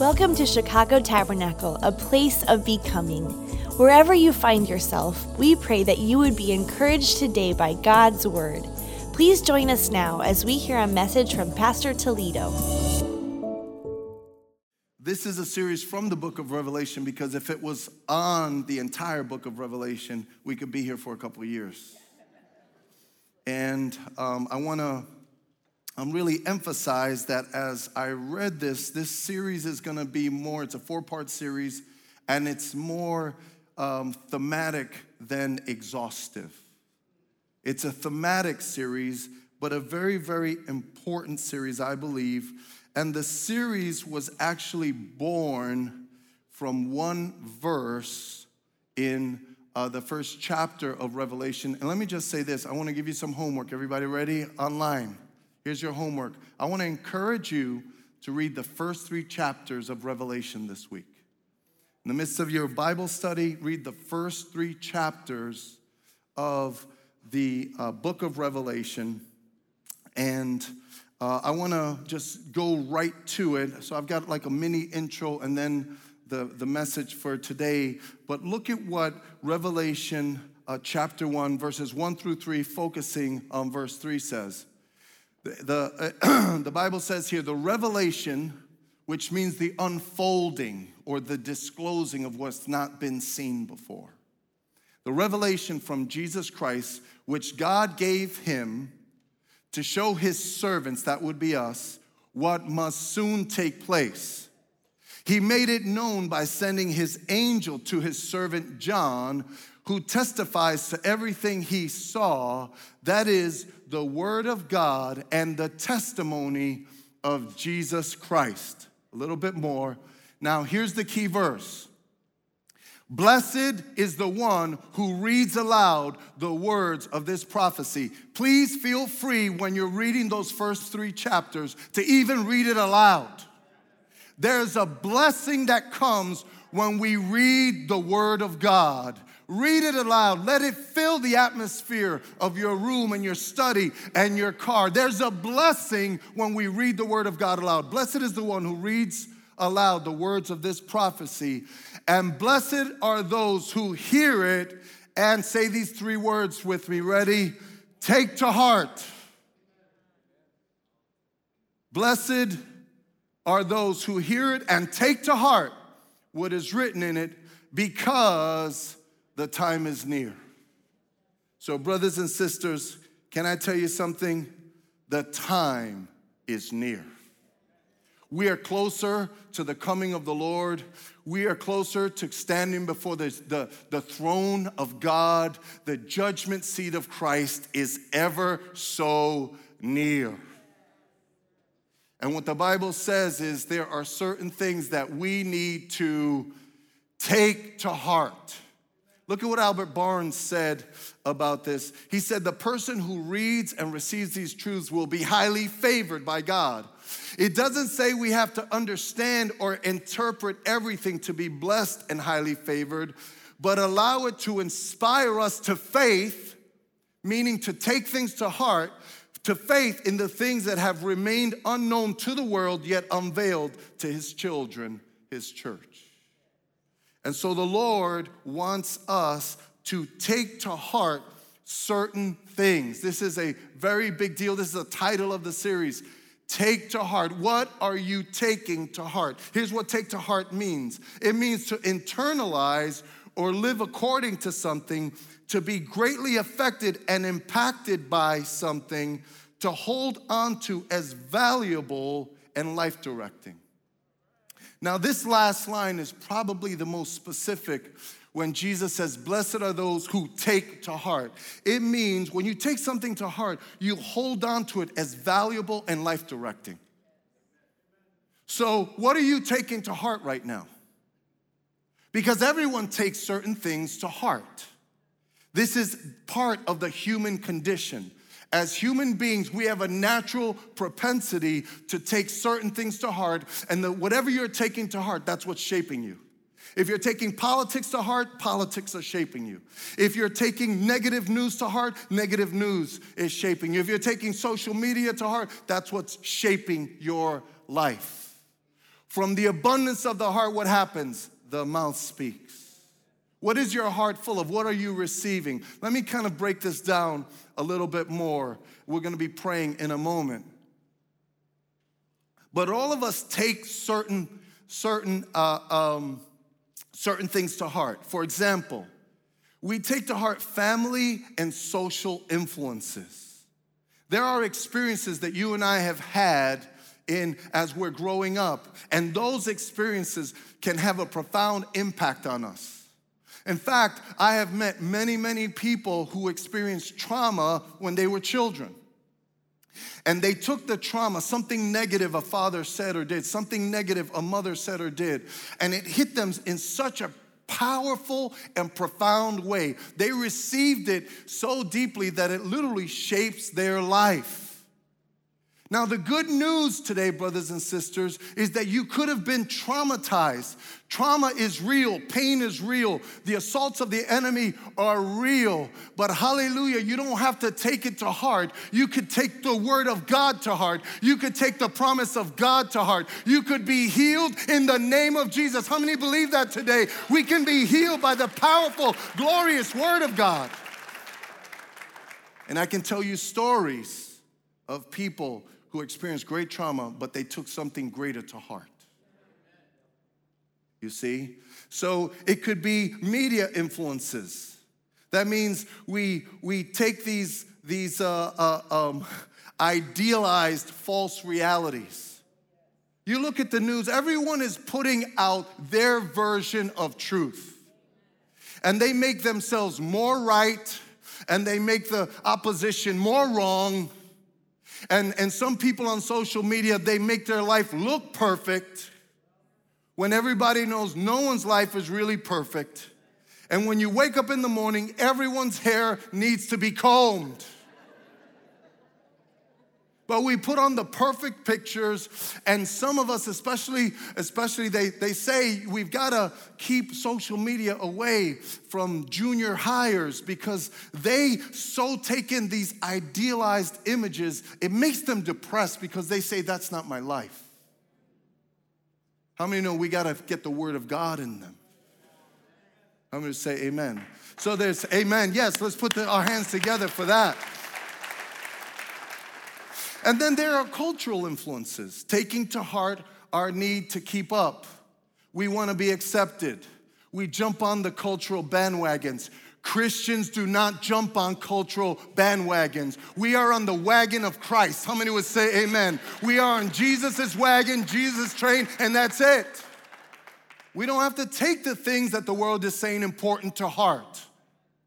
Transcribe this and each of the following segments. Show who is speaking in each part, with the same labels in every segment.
Speaker 1: Welcome to Chicago Tabernacle, a place of becoming. Wherever you find yourself, we pray that you would be encouraged today by God's Word. Please join us now as we hear a message from Pastor Toledo.
Speaker 2: This is a series from the book of Revelation because if it was on the entire book of Revelation, we could be here for a couple years. And um, I want to um, really emphasize that as I read this, this series is going to be more, it's a four part series, and it's more um, thematic than exhaustive. It's a thematic series, but a very, very important series, I believe. And the series was actually born from one verse in uh, the first chapter of Revelation. And let me just say this I want to give you some homework. Everybody ready? Online. Here's your homework. I want to encourage you to read the first three chapters of Revelation this week. In the midst of your Bible study, read the first three chapters of the uh, book of Revelation. And uh, I want to just go right to it. So I've got like a mini intro and then the, the message for today. But look at what Revelation uh, chapter 1, verses 1 through 3, focusing on verse 3 says. The, uh, the Bible says here, the revelation, which means the unfolding or the disclosing of what's not been seen before. The revelation from Jesus Christ, which God gave him to show his servants, that would be us, what must soon take place he made it known by sending his angel to his servant John, who testifies to everything he saw, that is, the word of God and the testimony of Jesus Christ. A little bit more. Now, here's the key verse Blessed is the one who reads aloud the words of this prophecy. Please feel free when you're reading those first three chapters to even read it aloud. There's a blessing that comes when we read the Word of God. Read it aloud. Let it fill the atmosphere of your room and your study and your car. There's a blessing when we read the Word of God aloud. Blessed is the one who reads aloud the words of this prophecy, and blessed are those who hear it and say these three words with me. Ready? Take to heart. Blessed are those who hear it and take to heart what is written in it because the time is near. So, brothers and sisters, can I tell you something? The time is near. We are closer to the coming of the Lord. We are closer to standing before the, the, the, throne of God. The judgment seat of Christ is ever so near. And what the Bible says is there are certain things that we need to take to heart. Look at what Albert Barnes said about this. He said, The person who reads and receives these truths will be highly favored by God. It doesn't say we have to understand or interpret everything to be blessed and highly favored, but allow it to inspire us to faith, meaning to take things to heart to faith in the things that have remained unknown to the world, yet unveiled to his children, his church. And so the Lord wants us to take to heart certain things. This is a very big deal. This is the title of the series. Take to heart. What are you taking to heart? Here's what take to heart means it means to internalize or live according to something, to be greatly affected and impacted by something, to hold on to as valuable and life directing. Now, this last line is probably the most specific when Jesus says, Blessed are those who take to heart. It means when you take something to heart, you hold on to it as valuable and life directing. So, what are you taking to heart right now? Because everyone takes certain things to heart. This is part of the human condition. As human beings, we have a natural propensity to take certain things to heart, and the, whatever you're taking to heart, that's what's shaping you. If you're taking politics to heart, politics are shaping you. If you're taking negative news to heart, negative news is shaping you. If you're taking social media to heart, that's what's shaping your life. From the abundance of the heart, what happens? The mouth speaks. What is your heart full of? What are you receiving? Let me kind of break this down a little bit more. We're going to be praying in a moment. But all of us take certain, certain, uh, um, certain things to heart. For example, we take to heart family and social influences. There are experiences that you and I have had in as we're growing up, and those experiences can have a profound impact on us. In fact, I have met many, many people who experienced trauma when they were children. And they took the trauma, something negative a father said or did, something negative a mother said or did, and it hit them in such a powerful and profound way. They received it so deeply that it literally shapes their life. Now, the good news today, brothers and sisters, is that you could have been traumatized. Trauma is real, pain is real, the assaults of the enemy are real. But hallelujah, you don't have to take it to heart. You could take the word of God to heart. You could take the promise of God to heart. You could be healed in the name of Jesus. How many believe that today? We can be healed by the powerful, glorious word of God. And I can tell you stories of people who experienced great trauma, but they took something greater to heart. You see? So it could be media influences. That means we, we take these, these uh, uh, um, idealized false realities. You look at the news, everyone is putting out their version of truth. And they make themselves more right and they make the opposition more wrong and, and some people on social media, they make their life look perfect when everybody knows no one's life is really perfect. And when you wake up in the morning, everyone's hair needs to be combed. But we put on the perfect pictures, and some of us, especially, especially they, they say we've got to keep social media away from junior highers because they so take in these idealized images, it makes them depressed because they say, That's not my life. How many know we got to get the word of God in them? I'm going to say amen. So there's amen. Yes, let's put the, our hands together for that. And then there are cultural influences, taking to heart our need to keep up. We want to be accepted. We jump on the cultural bandwagons. Christians do not jump on cultural bandwagons. We are on the wagon of Christ. How many would say amen? We are on Jesus' wagon, Jesus' train, and that's it. We don't have to take the things that the world is saying important to heart.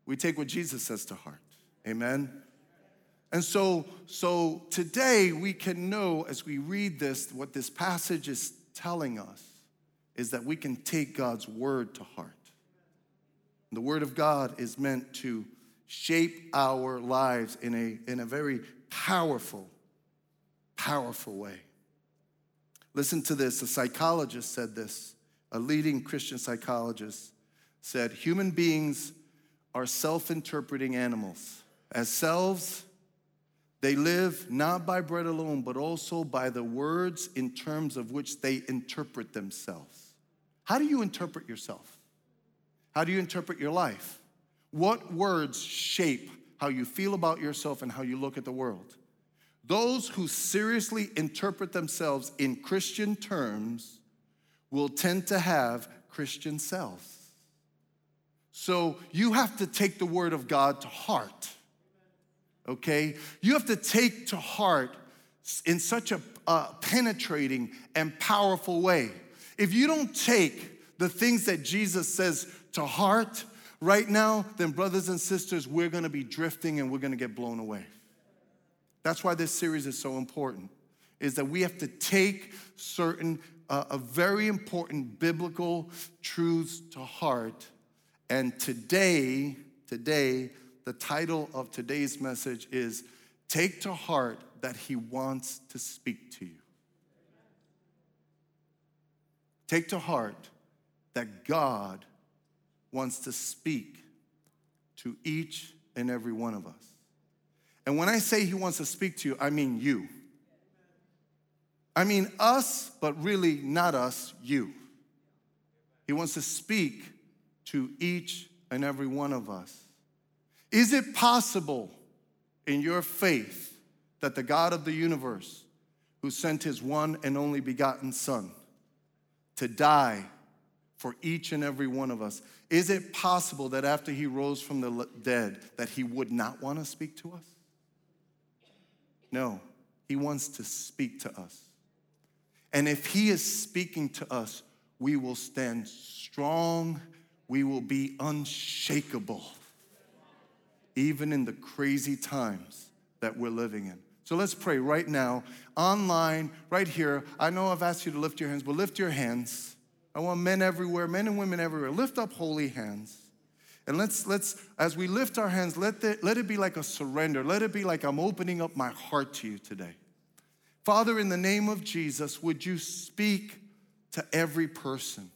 Speaker 2: We take what Jesus says to heart. Amen. And so, so today we can know as we read this, what this passage is telling us is that we can take God's word to heart. The word of God is meant to shape our lives in a, in a very powerful, powerful way. Listen to this. A psychologist said this, a leading Christian psychologist said, Human beings are self interpreting animals. As selves, they live not by bread alone, but also by the words in terms of which they interpret themselves. How do you interpret yourself? How do you interpret your life? What words shape how you feel about yourself and how you look at the world? Those who seriously interpret themselves in Christian terms will tend to have Christian selves. So you have to take the word of God to heart okay? You have to take to heart in such a uh, penetrating and powerful way. If you don't take the things that Jesus says to heart right now, then, brothers and sisters, we're gonna be drifting and we're gonna get blown away. That's why this series is so important, is that we have to take certain, uh, a very important biblical truths to heart. And today, today, the title of today's message is Take to Heart That He Wants to Speak to You. Take to heart that God wants to speak to each and every one of us. And when I say He wants to speak to you, I mean you. I mean, us, but really not us, you. He wants to speak to each and every one of us. Is it possible in your faith that the God of the universe, who sent his one and only begotten Son to die for each and every one of us, is it possible that after he rose from the dead that he would not want to speak to us? No, he wants to speak to us. And if he is speaking to us, we will stand strong, we will be unshakable, even in the crazy times that we're living in. So let's pray right now, online, right here. I know I've asked you to lift your hands, but lift your hands. I want men everywhere, men and women everywhere. Lift up holy hands. And let's, let's as we lift our hands, let, the, let it be like a surrender. Let it be like I'm opening up my heart to you today. Father, in the name of Jesus, would you speak to every person?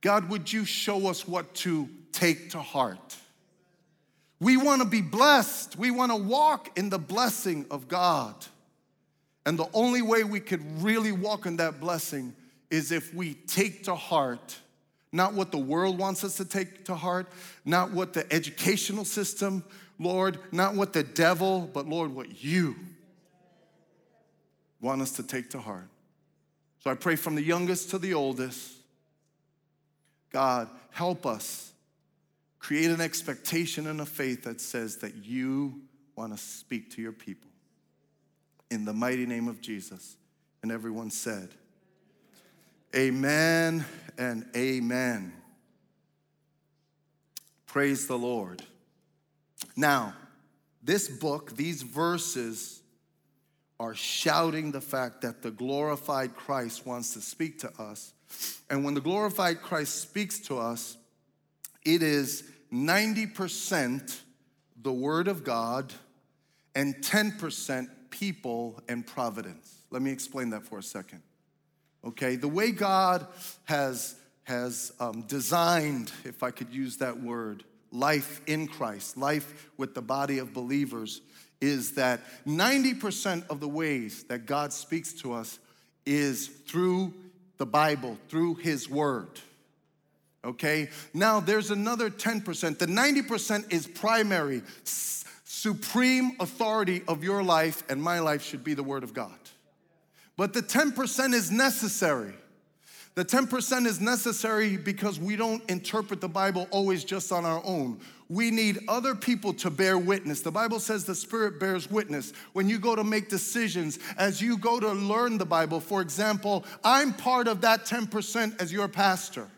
Speaker 2: God, would you show us what to take to heart? We want to be blessed. We want to walk in the blessing of God. And the only way we could really walk in that blessing is if we take to heart not what the world wants us to take to heart, not what the educational system, Lord, not what the devil, but Lord, what you want us to take to heart. So I pray from the youngest to the oldest, God, help us create an expectation and a faith that says that you want to speak to your people. In the mighty name of Jesus. And everyone said, Amen and amen. Praise the Lord. Now, this book, these verses, are shouting the fact that the glorified Christ wants to speak to us. And when the glorified Christ speaks to us, it is 90% the Word of God and 10% people and providence. Let me explain that for a second. Okay, the way God has, has um, designed, if I could use that word, life in Christ, life with the body of believers, is that 90% of the ways that God speaks to us is through the Bible, through His Word. Okay? Now there's another 10%. The 90% is primary, supreme authority of your life and my life should be the Word of God. But the 10% is necessary. The 10% is necessary because we don't interpret the Bible always just on our own. We need other people to bear witness. The Bible says the Spirit bears witness. When you go to make decisions, as you go to learn the Bible, for example, I'm part of that 10% as your pastor.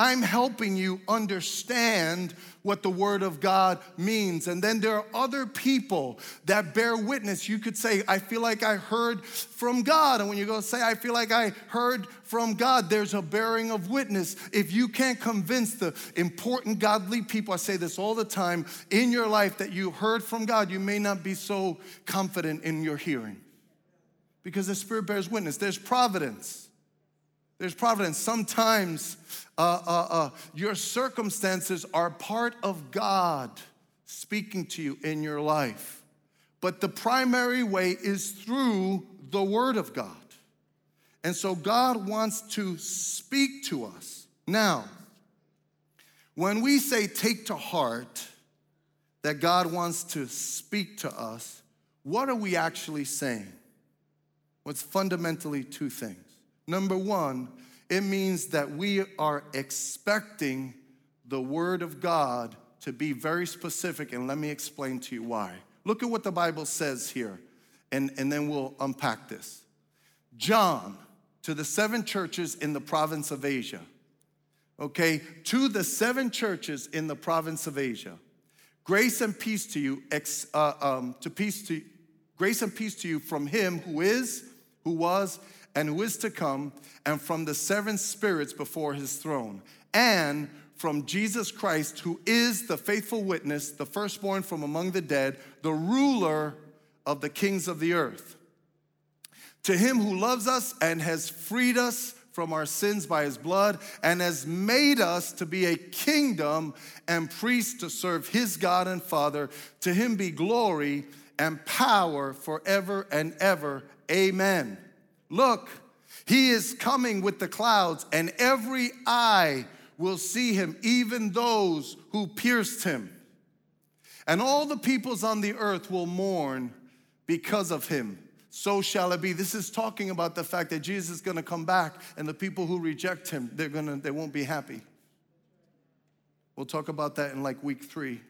Speaker 2: I'm helping you understand what the Word of God means. And then there are other people that bear witness. You could say, I feel like I heard from God. And when you go say, I feel like I heard from God, there's a bearing of witness. If you can't convince the important godly people, I say this all the time, in your life that you heard from God, you may not be so confident in your hearing. Because the Spirit bears witness. There's providence. There's providence. Sometimes uh, uh, uh, your circumstances are part of God speaking to you in your life. But the primary way is through the Word of God. And so God wants to speak to us. Now, when we say take to heart that God wants to speak to us, what are we actually saying? What's well, fundamentally two things. Number one, it means that we are expecting the Word of God to be very specific, and let me explain to you why. Look at what the Bible says here, and, and then we'll unpack this. John, to the seven churches in the province of Asia, okay, to the seven churches in the province of Asia, grace and peace to you, ex, uh, um, to peace to grace and peace to you from Him who is, who was, and who is to come, and from the seven spirits before his throne, and from Jesus Christ, who is the faithful witness, the firstborn from among the dead, the ruler of the kings of the earth. To him who loves us and has freed us from our sins by his blood and has made us to be a kingdom and priests to serve his God and Father, to him be glory and power forever and ever. Amen. Look, he is coming with the clouds, and every eye will see him, even those who pierced him. And all the peoples on the earth will mourn because of him. So shall it be. This is talking about the fact that Jesus is going to come back, and the people who reject him, they're gonna, they won't be happy. We'll talk about that in like week three,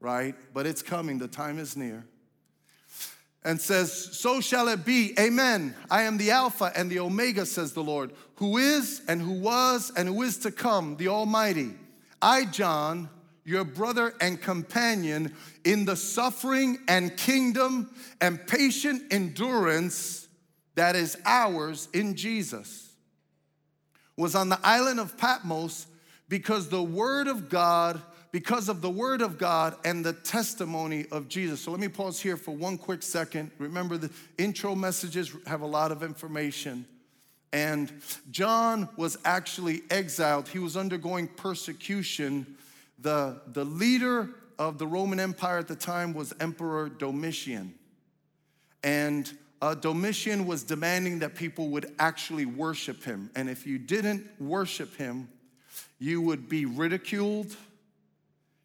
Speaker 2: right? But it's coming, the time is near and says, So shall it be. Amen. I am the Alpha and the Omega, says the Lord, who is and who was and who is to come, the Almighty. I, John, your brother and companion in the suffering and kingdom and patient endurance that is ours in Jesus, was on the island of Patmos because the word of God because of the word of God and the testimony of Jesus. So let me pause here for one quick second. Remember, the intro messages have a lot of information. And John was actually exiled, he was undergoing persecution. The, the leader of the Roman Empire at the time was Emperor Domitian. And uh, Domitian was demanding that people would actually worship him. And if you didn't worship him, you would be ridiculed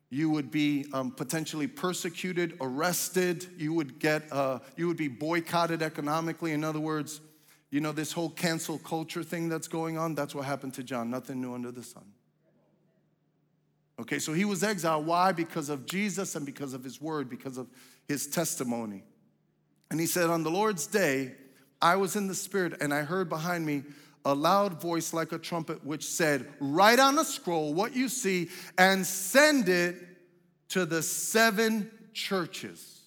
Speaker 2: you would be um, potentially persecuted, arrested. You would get, uh, you would be boycotted economically. In other words, you know this whole cancel culture thing that's going on. That's what happened to John. Nothing new under the sun. Okay, so he was exiled. Why? Because of Jesus and because of his word, because of his testimony. And he said, On the Lord's day, I was in the Spirit and I heard behind me a loud voice like a trumpet, which said, Write on a scroll what you see and send it to the seven churches.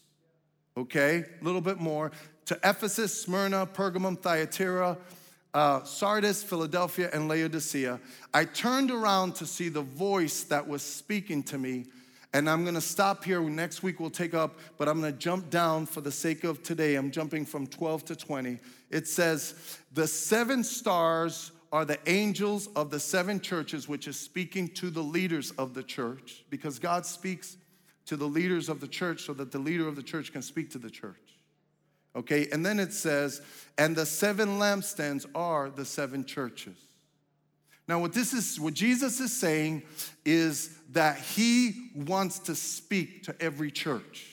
Speaker 2: Okay, a little bit more. To Ephesus, Smyrna, Pergamum, Thyatira, uh, Sardis, Philadelphia, and Laodicea. I turned around to see the voice that was speaking to me. And I'm gonna stop here. Next week we'll take up, but I'm gonna jump down for the sake of today. I'm jumping from 12 to 20 it says, The seven stars are the angels of the seven churches, which is speaking to the leaders of the church, because God speaks to the leaders of the church so that the leader of the church can speak to the church. Okay, and then it says, and the seven lampstands are the seven churches. Now, what this is, what Jesus is saying is that he wants to speak to every church.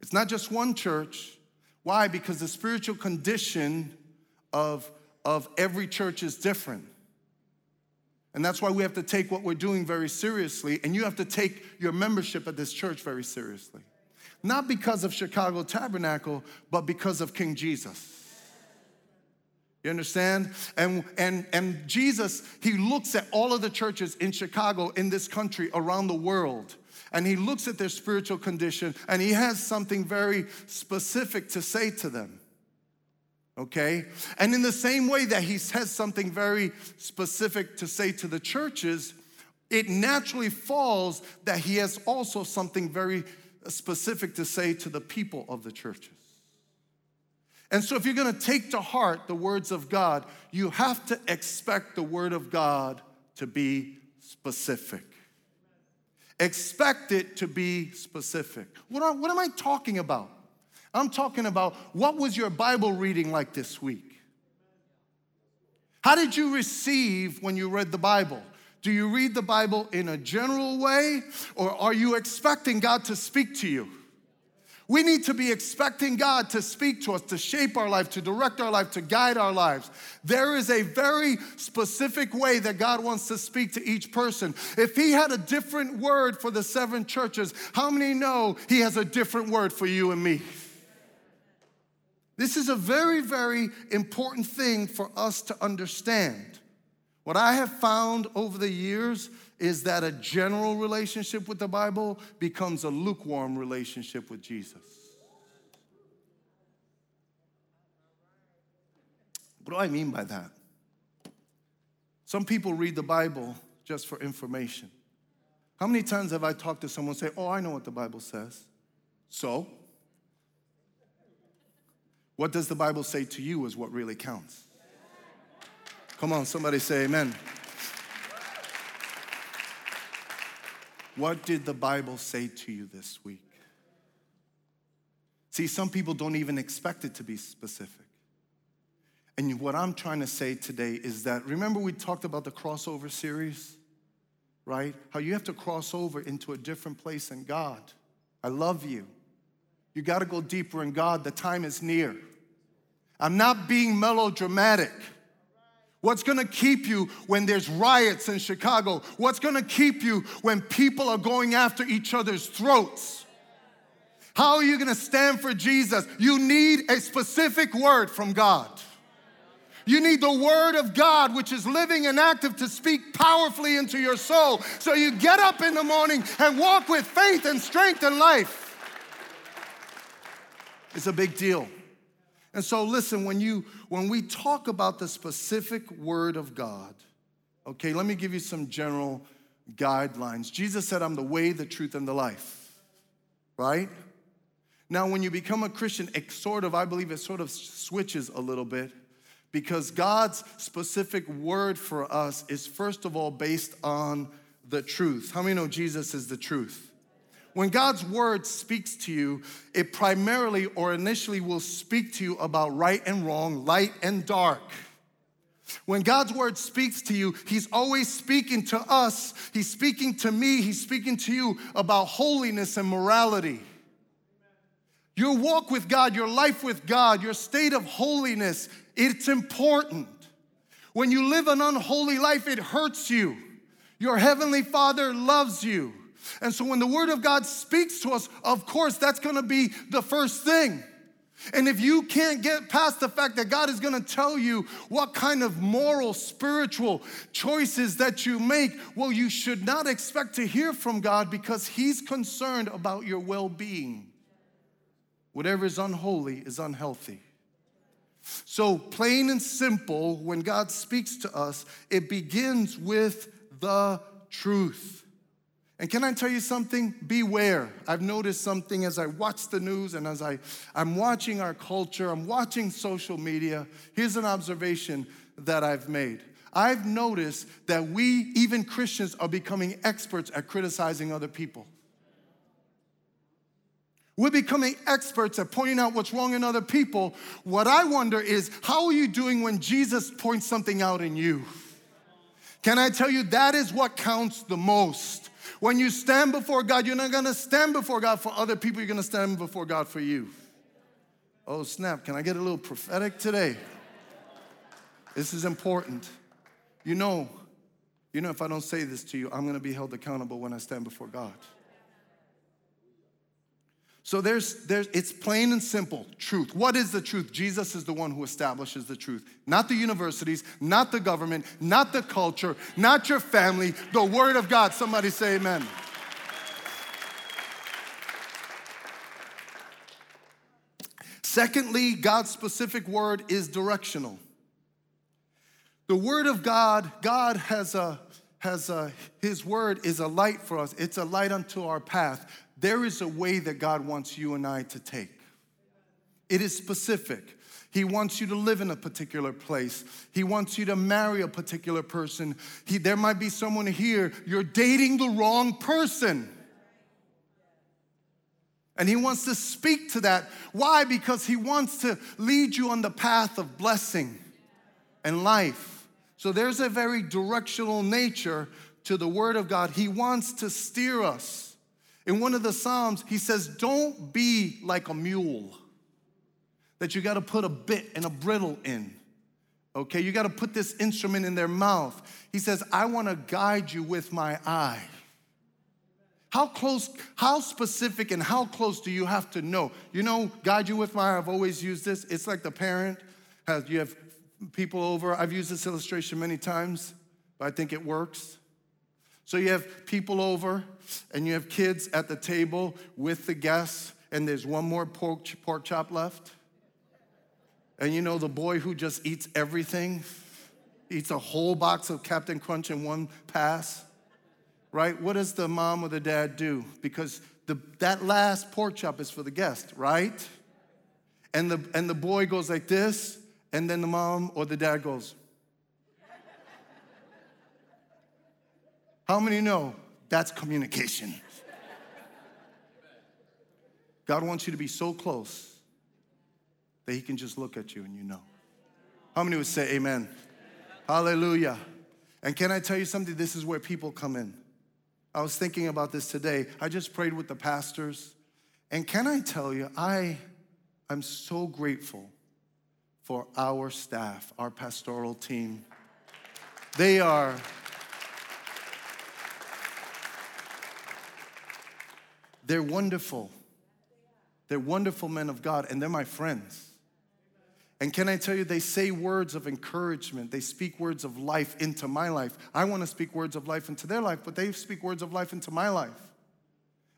Speaker 2: It's not just one church, why? Because the spiritual condition of, of every church is different. And that's why we have to take what we're doing very seriously, and you have to take your membership at this church very seriously. Not because of Chicago Tabernacle, but because of King Jesus. You understand? And, and, and Jesus, he looks at all of the churches in Chicago, in this country, around the world and he looks at their spiritual condition and he has something very specific to say to them. Okay? And in the same way that he says something very specific to say to the churches, it naturally falls that he has also something very specific to say to the people of the churches. And so, if you're gonna take to heart the words of God, you have to expect the word of God to be specific. Expect it to be specific. What, are, what am I talking about? I'm talking about what was your Bible reading like this week? How did you receive when you read the Bible? Do you read the Bible in a general way, or are you expecting God to speak to you? We need to be expecting God to speak to us, to shape our life, to direct our life, to guide our lives. There is a very specific way that God wants to speak to each person. If He had a different word for the seven churches, how many know He has a different word for you and me? This is a very, very important thing for us to understand. What I have found over the years is that a general relationship with the Bible becomes a lukewarm relationship with Jesus. What do I mean by that? Some people read the Bible just for information. How many times have I talked to someone say, "Oh, I know what the Bible says." So, what does the Bible say to you is what really counts. Come on, somebody say amen. What did the Bible say to you this week? See, some people don't even expect it to be specific. And what I'm trying to say today is that remember, we talked about the crossover series, right? How you have to cross over into a different place in God. I love you. You got to go deeper in God. The time is near. I'm not being melodramatic. What's gonna keep you when there's riots in Chicago? What's gonna keep you when people are going after each other's throats? How are you gonna stand for Jesus? You need a specific word from God. You need the word of God, which is living and active, to speak powerfully into your soul. So you get up in the morning and walk with faith and strength and life. It's a big deal. And so listen, when you when we talk about the specific word of God, okay, let me give you some general guidelines. Jesus said, I'm the way, the truth, and the life. Right? Now, when you become a Christian, it sort of, I believe it sort of switches a little bit because God's specific word for us is, first of all, based on the truth. How many know Jesus is the truth? When God's word speaks to you, it primarily or initially will speak to you about right and wrong, light and dark. When God's word speaks to you, He's always speaking to us. He's speaking to me. He's speaking to you about holiness and morality. Your walk with God, your life with God, your state of holiness, it's important. When you live an unholy life, it hurts you. Your heavenly Father loves you. And so when the Word of God speaks to us, of course, that's gonna be the first thing. And if you can't get past the fact that God is gonna tell you what kind of moral, spiritual choices that you make, well, you should not expect to hear from God because He's concerned about your well being. Whatever is unholy is unhealthy. So, plain and simple, when God speaks to us, it begins with the truth. And can I tell you something? Beware. I've noticed something as I watch the news and as I, I'm watching our culture, I'm watching social media. Here's an observation that I've made. I've noticed that we, even Christians, are becoming experts at criticizing other people. We're becoming experts at pointing out what's wrong in other people. What I wonder is, how are you doing when Jesus points something out in you? Can I tell you that is what counts the most? When you stand before God, you're not gonna stand before God for other people, you're gonna stand before God for you. Oh, snap, can I get a little prophetic today? This is important. You know, you know, if I don't say this to you, I'm gonna be held accountable when I stand before God. So there's, there's, it's plain and simple truth. What is the truth? Jesus is the one who establishes the truth. Not the universities, not the government, not the culture, not your family, the Word of God. Somebody say amen. Secondly, God's specific word is directional. The Word of God, God has a, has a, His Word is a light for us, it's a light unto our path there is a way that God wants you and I to take. It is specific. He wants you to live in a particular place. He wants you to marry a particular person. He, there might be someone here, you're dating the wrong person. And he wants to speak to that. Why? Because he wants to lead you on the path of blessing and life. So there's a very directional nature to the Word of God. He wants to steer us. In one of the Psalms, he says, Don't be like a mule that you got to put a bit and a bridle in. Okay, you got to put this instrument in their mouth. He says, I want to guide you with my eye. How close, how specific, and how close do you have to know? You know, guide you with my eye, I've always used this. It's like the parent has, you have people over. I've used this illustration many times, but I think it works. So you have people over and you have kids at the table with the guests, and there's one more pork, pork chop left. And you know the boy who just eats everything, eats a whole box of Captain Crunch in one pass, right? What does the mom or the dad do? Because the, that last pork chop is for the guest, right? And the, and the boy goes like this, and then the mom or the dad goes, How many know that's communication? God wants you to be so close that He can just look at you and you know. How many would say amen? amen? Hallelujah. And can I tell you something? This is where people come in. I was thinking about this today. I just prayed with the pastors. And can I tell you, I am so grateful for our staff, our pastoral team. They are they're wonderful. They're wonderful men of God and they're my friends. And can I tell you, they say words of encouragement. They speak words of life into my life. I want to speak words of life into their life, but they speak words of life into my life.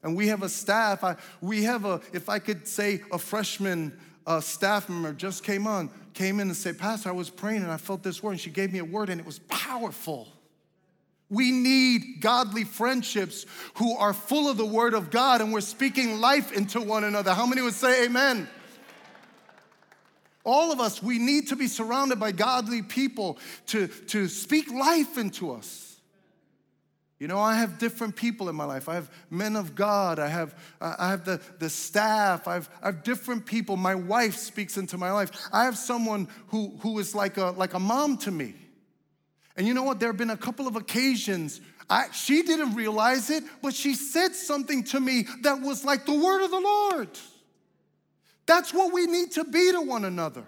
Speaker 2: And we have a staff. I, we have a, if I could say, a freshman uh, staff member just came on, came in and said, Pastor, I was praying and I felt this word, and she gave me a word and it was powerful. We need godly friendships who are full of the word of God and we're speaking life into one another. How many would say amen? All of us, we need to be surrounded by godly people to, to speak life into us. You know, I have different people in my life. I have men of God. I have, I have the, the staff. I have, I have different people. My wife speaks into my life. I have someone who, who is like a, like a mom to me. And you know what? There have been a couple of occasions I, she didn't realize it, but she said something to me that was like the word of the Lord. That's what we need to be to one another.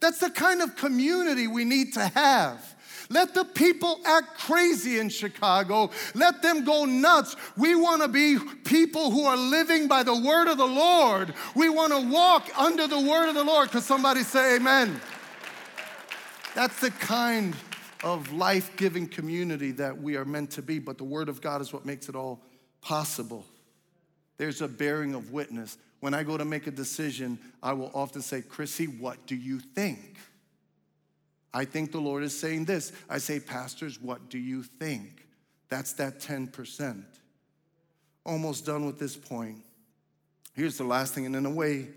Speaker 2: That's the kind of community we need to have. Let the people act crazy in Chicago. Let them go nuts. We want to be people who are living by the word of the Lord. We want to walk under the word of the Lord. Because somebody say amen? That's the kind of life giving community that we are meant to be, but the word of God is what makes it all possible. There's a bearing of witness. When I go to make a decision, I will often say, Chrissy, what do you think? I think the Lord is saying this. I say, Pastors, what do you think? That's that 10%. Almost done with this point. Here's the last thing, and in a way,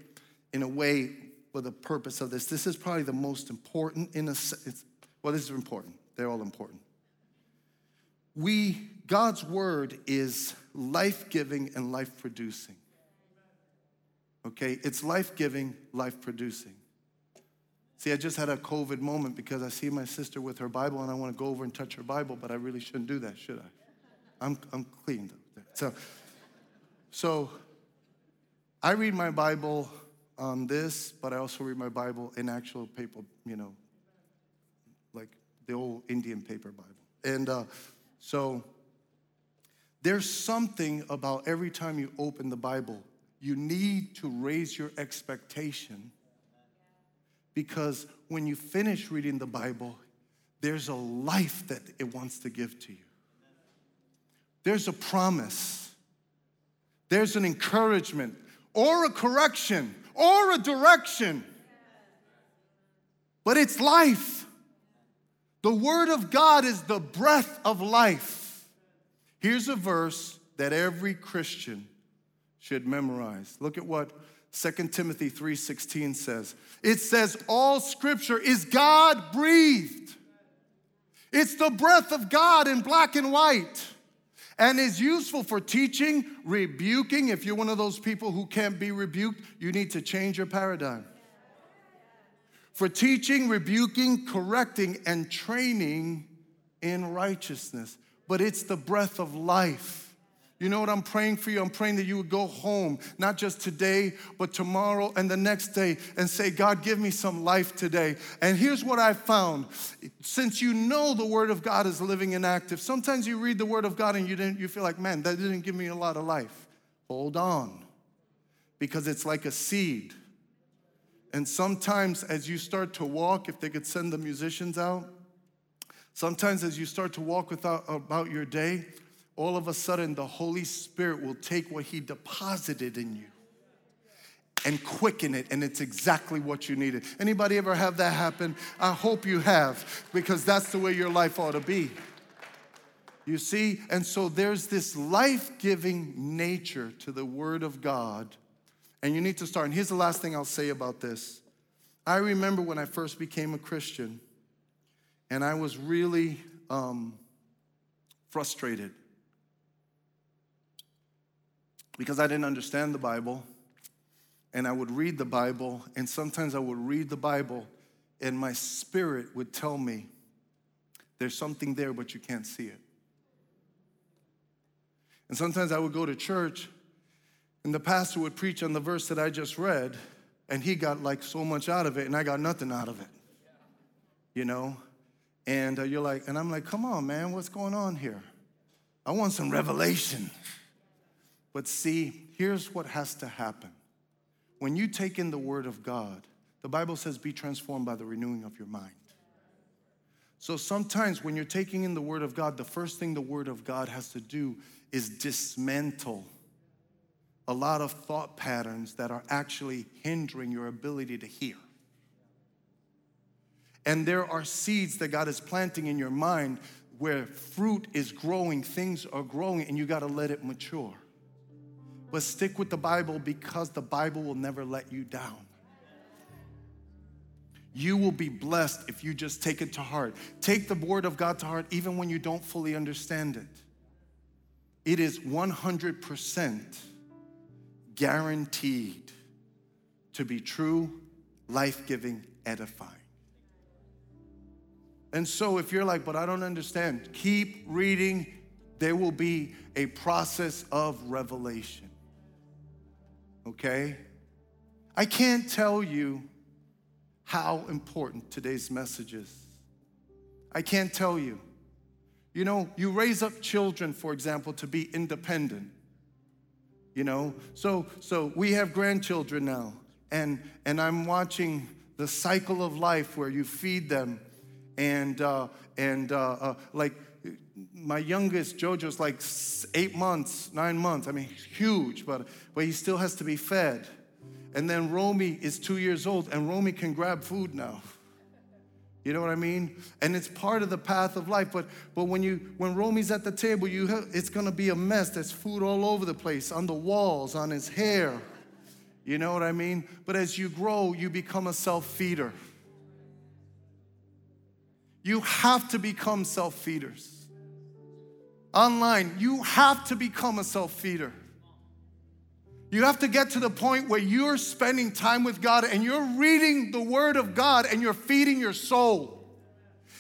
Speaker 2: in a way, for the purpose of this, this is probably the most important in a well, this is important. They're all important. We, God's word is life giving and life producing. Okay, it's life giving, life producing. See, I just had a COVID moment because I see my sister with her Bible and I want to go over and touch her Bible, but I really shouldn't do that, should I? I'm, I'm clean. So, so I read my Bible on this, but I also read my Bible in actual paper, you know, the old Indian paper Bible. And uh, so there's something about every time you open the Bible, you need to raise your expectation because when you finish reading the Bible, there's a life that it wants to give to you. There's a promise, there's an encouragement, or a correction, or a direction. But it's life. The Word of God is the breath of life. Here's a verse that every Christian should memorize. Look at what 2 Timothy 3:16 says. It says all scripture is God breathed. It's the breath of God in black and white and is useful for teaching, rebuking. If you're one of those people who can't be rebuked, you need to change your paradigm. For teaching, rebuking, correcting, and training in righteousness. But it's the breath of life you know what I'm praying for you? I'm praying that you would go home, not just today, but tomorrow and the next day, and say, God, give me some life today. And here's what I found. Since you know the Word of God is living and active, sometimes you read the Word of God and you, didn't, you feel like, man, that didn't give me a lot of life. Hold on, because it's like a seed. And sometimes as you start to walk, if they could send the musicians out, sometimes as you start to walk without, about your day, all of a sudden the Holy Spirit will take what He deposited in you and quicken it and it's exactly what you needed. Anybody ever have that happen? I hope you have because that's the way your life ought to be. You see? And so there's this life-giving nature to the word of god and you need to start and here's the last thing i'll say about this i remember when i first became a christian and i was really um, frustrated because I didn't understand the Bible. and I would read the Bible, and sometimes I would read the Bible, and my spirit would tell me, there's something there, but you can't see it. And sometimes I would go to church, and the pastor would preach on the verse that I just read, and he got like so much out of it, and I got nothing out of it. You know? And uh, you're like, and I'm like, come on, man, what's going on here? I want some revelation. But see, here's what has to happen. When you take in the Word of God, the Bible says, be transformed by the renewing of your mind. So sometimes when you're taking in the Word of God, the first thing the Word of God has to do is dismantle a lot of thought patterns that are actually hindering your ability to hear. And there are seeds that God is planting in your mind where fruit is growing, things are growing, and you got to let it mature. But stick with the Bible because the Bible will never let you down. You will be blessed if you just take it to heart. Take the Word of God to heart even when you don't fully understand it. It is 100% guaranteed to be true, life giving, edifying. And so, if you're like, but I don't understand, keep reading. There will be a process of revelation. Okay? I can't tell you how important today's message is. I can't tell you. You know, you raise up children, for example, to be independent. You know, so so we have grandchildren now, and and I'm watching the cycle of life where you feed them, and uh, and uh, uh, like my youngest Jojo's like eight months, nine months. I mean, huge, but but he still has to be fed. And then Romy is two years old, and Romy can grab food now. You know what I mean? And it's part of the path of life. But but when you when Romy's at the table, you it's gonna be a mess. There's food all over the place, on the walls, on his hair. You know what I mean? But as you grow, you become a self-feeder. You have to become self-feeders. Online, you have to become a self-feeder. You have to get to the point where you're spending time with God and you're reading the Word of God and you're feeding your soul.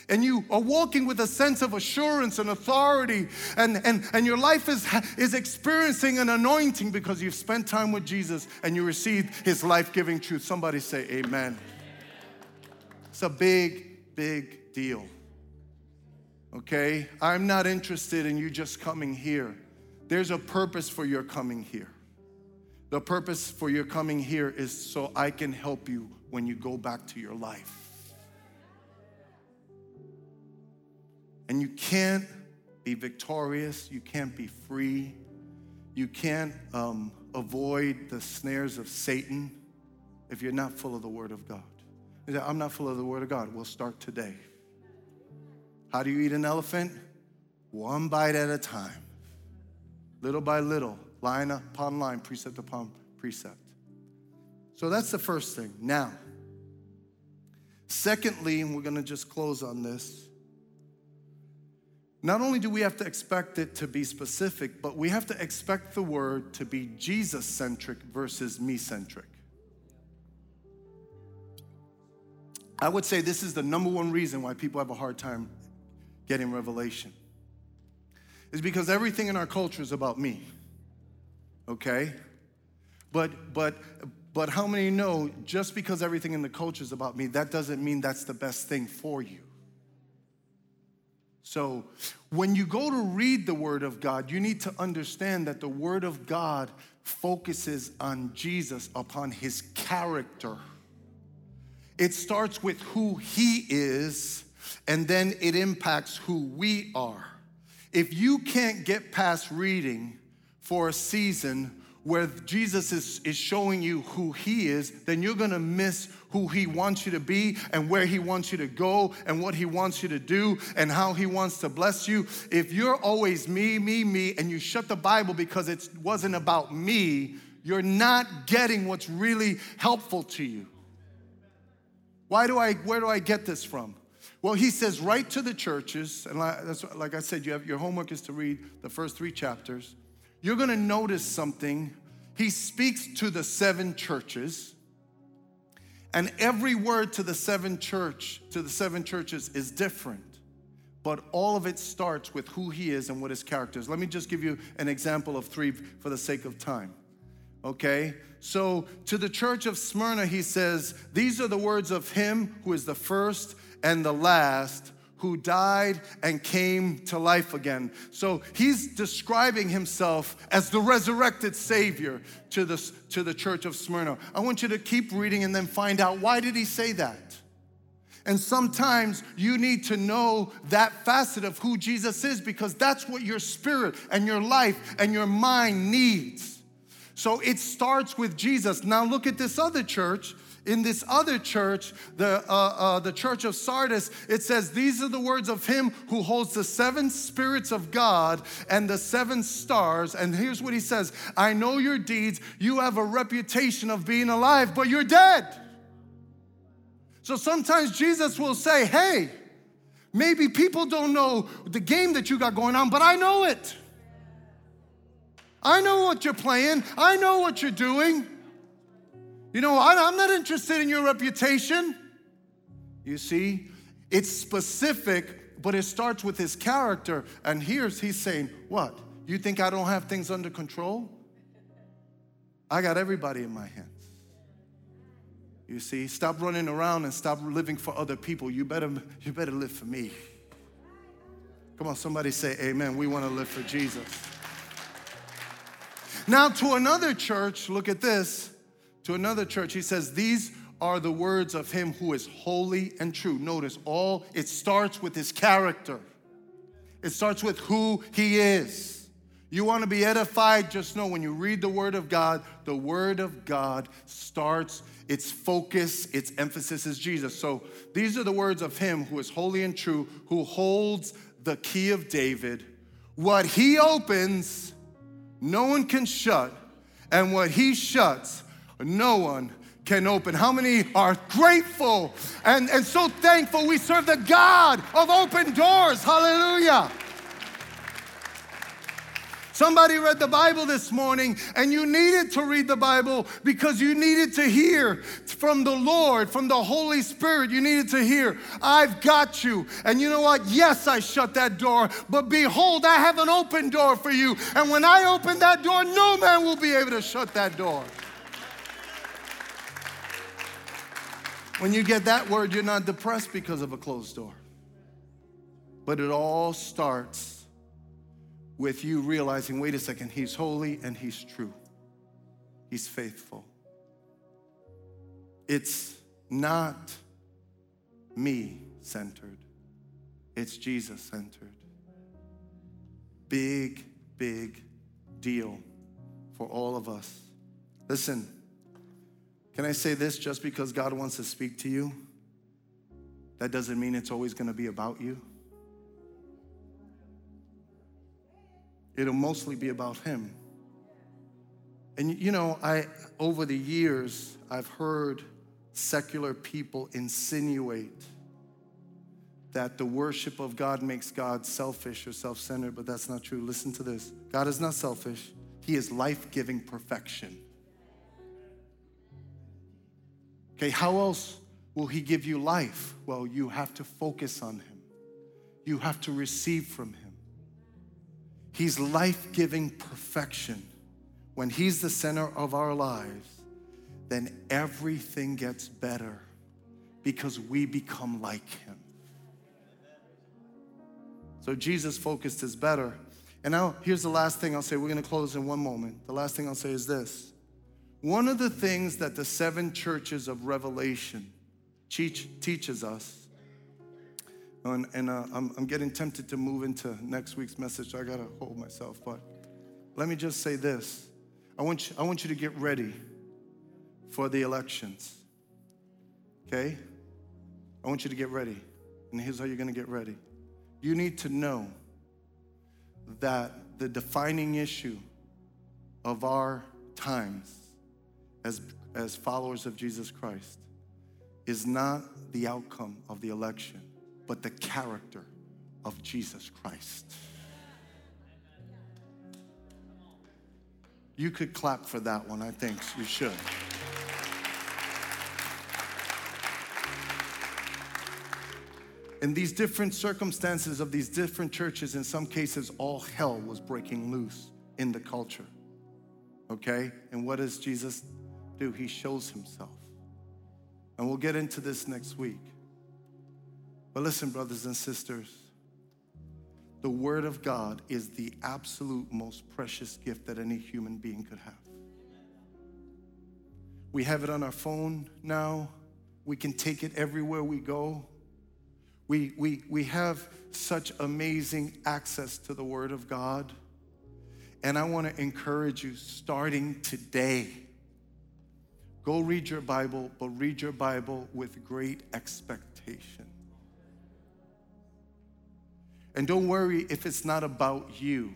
Speaker 2: And you are walking with a sense of assurance and authority, and, and, and your life is, is experiencing an anointing because you've spent time with Jesus and you received His life giving truth. Somebody say, Amen. It's a big, big deal. Okay? I'm not interested in you just coming here. There's a purpose for your coming here. The purpose for your coming here is so I can help you when you go back to your life. And you can't be victorious, you can't be free, you can't um, avoid the snares of Satan if you're not full of the Word of God. I'm not full of the Word of God. We'll start today. How do you eat an elephant? One bite at a time, little by little line upon line, precept upon precept. So that's the first thing. Now, secondly, and we're going to just close on this. Not only do we have to expect it to be specific, but we have to expect the word to be Jesus centric versus me centric. I would say this is the number one reason why people have a hard time getting revelation. Is because everything in our culture is about me okay? But but but how many know just because everything in the culture is about me, that doesn't mean that's the best thing for you. So, when you go to read the Word of God, you need to understand that the Word of God focuses on Jesus, upon His character. It starts with who He is, and then it impacts who we are. If you can't get past reading for a season where Jesus is, is showing you who He is, then you're gonna miss who He wants you to be and where He wants you to go and what He wants you to do and how He wants to bless you. If you're always me, me, me, and you shut the Bible because it wasn't about me, you're not getting what's really helpful to you. Why do I, where do I get this from? Well, he says, write to the churches, and like, like I said, you have, your homework is to read the first three chapters you're going to notice something. he speaks to the seven churches. And every word to the seven church, to the seven churches is different. But all of it starts with who he is and what his character is. Let me just give you an example of three for the sake of time. Okay? So to the church of Smyrna, he says, These are the words of him who is the first and the last, who died and came to life again. So he's describing himself as the resurrected Savior to the, to the church of Smyrna. I want you to keep reading and then find out why did he say that? And sometimes you need to know that facet of who Jesus is because that's what your spirit and your life and your mind needs. So it starts with Jesus. Now look at this other church in this other church, the, uh, uh, the church of Sardis, it says, These are the words of him who holds the seven spirits of God and the seven stars. And here's what he says I know your deeds. You have a reputation of being alive, but you're dead. So sometimes Jesus will say, Hey, maybe people don't know the game that you got going on, but I know it. I know what you're playing, I know what you're doing. You know, I, am not interested in your reputation. You see, it's specific, but it starts with his character. And here's he's saying, What? You think I don't have things under control? I got everybody in my hands. You see, stop running around and stop living for other people. You better, you better live for me. Come on, somebody say amen. We want to live for Jesus. Now, to another church, look at this to another church, he says, These are the words of him who is holy and true. Notice, all it starts with his character, it starts with who he is. You want to be edified? Just know when you read the Word of God, the Word of God starts, its focus, its emphasis is Jesus. So these are the words of Him who is holy and true, who holds the key of David. What He opens, no one can shut, and what He shuts, no one can open. How many are grateful and, and so thankful we serve the God of open doors? Hallelujah. Somebody read the Bible this morning, and you needed to read the Bible because you needed to hear from the Lord, from the Holy Spirit. You needed to hear, I've got you. And you know what? Yes, I shut that door, but behold, I have an open door for you. And when I open that door, no man will be able to shut that door. When you get that word, you're not depressed because of a closed door. But it all starts with you realizing wait a second, He's holy and He's true, He's faithful. It's not me centered, it's Jesus centered. Big, big deal for all of us. Listen. Can I say this just because God wants to speak to you? That doesn't mean it's always going to be about you. It'll mostly be about Him. And you know, I over the years I've heard secular people insinuate that the worship of God makes God selfish or self-centered, but that's not true. Listen to this. God is not selfish. He is life-giving perfection. Okay, how else will He give you life? Well, you have to focus on Him, you have to receive from Him. He's life giving perfection. When He's the center of our lives, then everything gets better because we become like Him. So Jesus focused is better. And now, here's the last thing I'll say. We're going to close in one moment. The last thing I'll say is this one of the things that the seven churches of Revelation teach, teaches us, and, and uh, I'm, I'm getting tempted to move into next week's message, so I gotta hold myself, but let me just say this. I want you, I want you to get ready for the elections, okay? I want you to get ready, and here's how you're gonna get ready. You need to know that the defining issue of our times as, as followers of Jesus Christ is not the outcome of the election, but the character of Jesus Christ. You could clap for that one, I think you should. In these different circumstances of these different churches, in some cases, all hell was breaking loose in the culture. Okay? And what does Jesus do? He shows himself. And we'll get into this next week. But listen, brothers and sisters, the Word of God is the absolute most precious gift that any human being could have. We have it on our phone now. We can take it everywhere we go. We, we, we have such amazing access to the Word of God. And I want to encourage you starting today. Go read your Bible, but read your Bible with great expectation. And don't worry if it's not about you.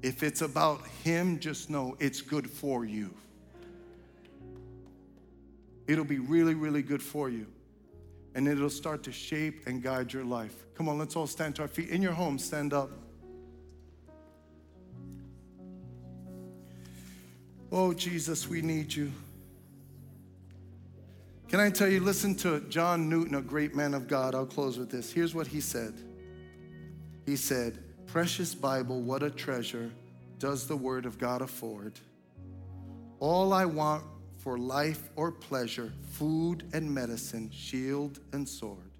Speaker 2: If it's about Him, just know it's good for you. It'll be really, really good for you. And it'll start to shape and guide your life. Come on, let's all stand to our feet. In your home, stand up. Oh, Jesus, we need you. Can I tell you, listen to John Newton, a great man of God. I'll close with this. Here's what he said He said, Precious Bible, what a treasure does the Word of God afford. All I want for life or pleasure, food and medicine, shield and sword.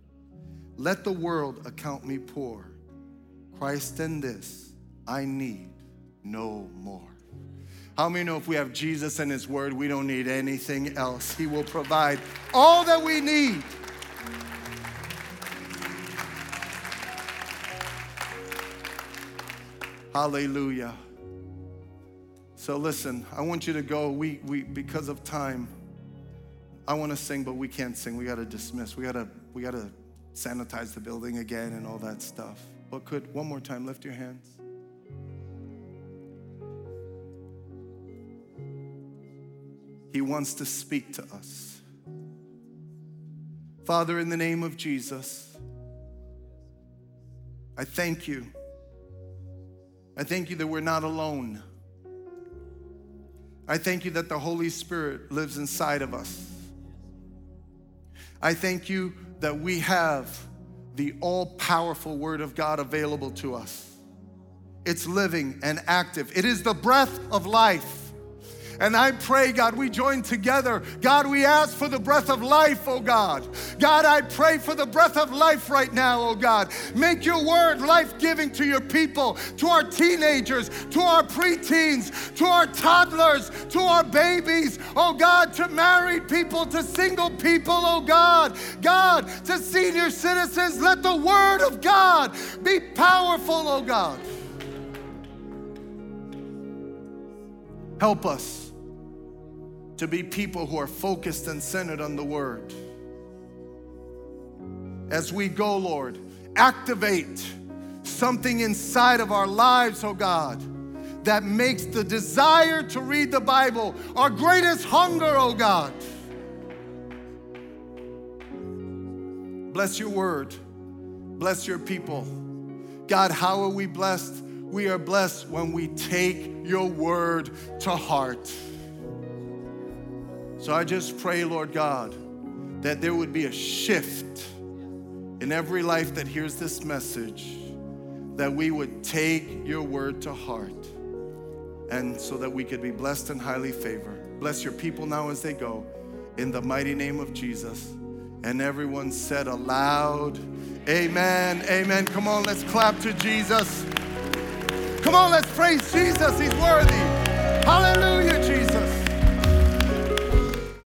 Speaker 2: Let the world account me poor. Christ and this I need no more. How many know if we have Jesus and His Word, we don't need anything else? He will provide all that we need. Hallelujah. So listen, I want you to go. We, we because of time, I want to sing, but we can't sing. We got to dismiss. We got to we got to sanitize the building again and all that stuff. But could one more time lift your hands? He wants to speak to us. Father, in the name of Jesus, I thank you. I thank you that we're not alone. I thank you that the Holy Spirit lives inside of us. I thank you that we have the all powerful Word of God available to us. It's living and active, it is the breath of life. And I pray, God, we join together. God, we ask for the breath of life, oh God. God, I pray for the breath of life right now, oh God. Make your word life giving to your people, to our teenagers, to our preteens, to our toddlers, to our babies, oh God, to married people, to single people, oh God. God, to senior citizens, let the word of God be powerful, oh God. Help us to be people who are focused and centered on the Word. As we go, Lord, activate something inside of our lives, oh God, that makes the desire to read the Bible our greatest hunger, oh God. Bless your word. Bless your people. God, how are we blessed? We are blessed when we take your word to heart. So I just pray, Lord God, that there would be a shift in every life that hears this message, that we would take your word to heart, and so that we could be blessed and highly favored. Bless your people now as they go, in the mighty name of Jesus. And everyone said aloud, Amen, amen. Come on, let's clap to Jesus. Come on, let's praise Jesus. He's worthy. Hallelujah.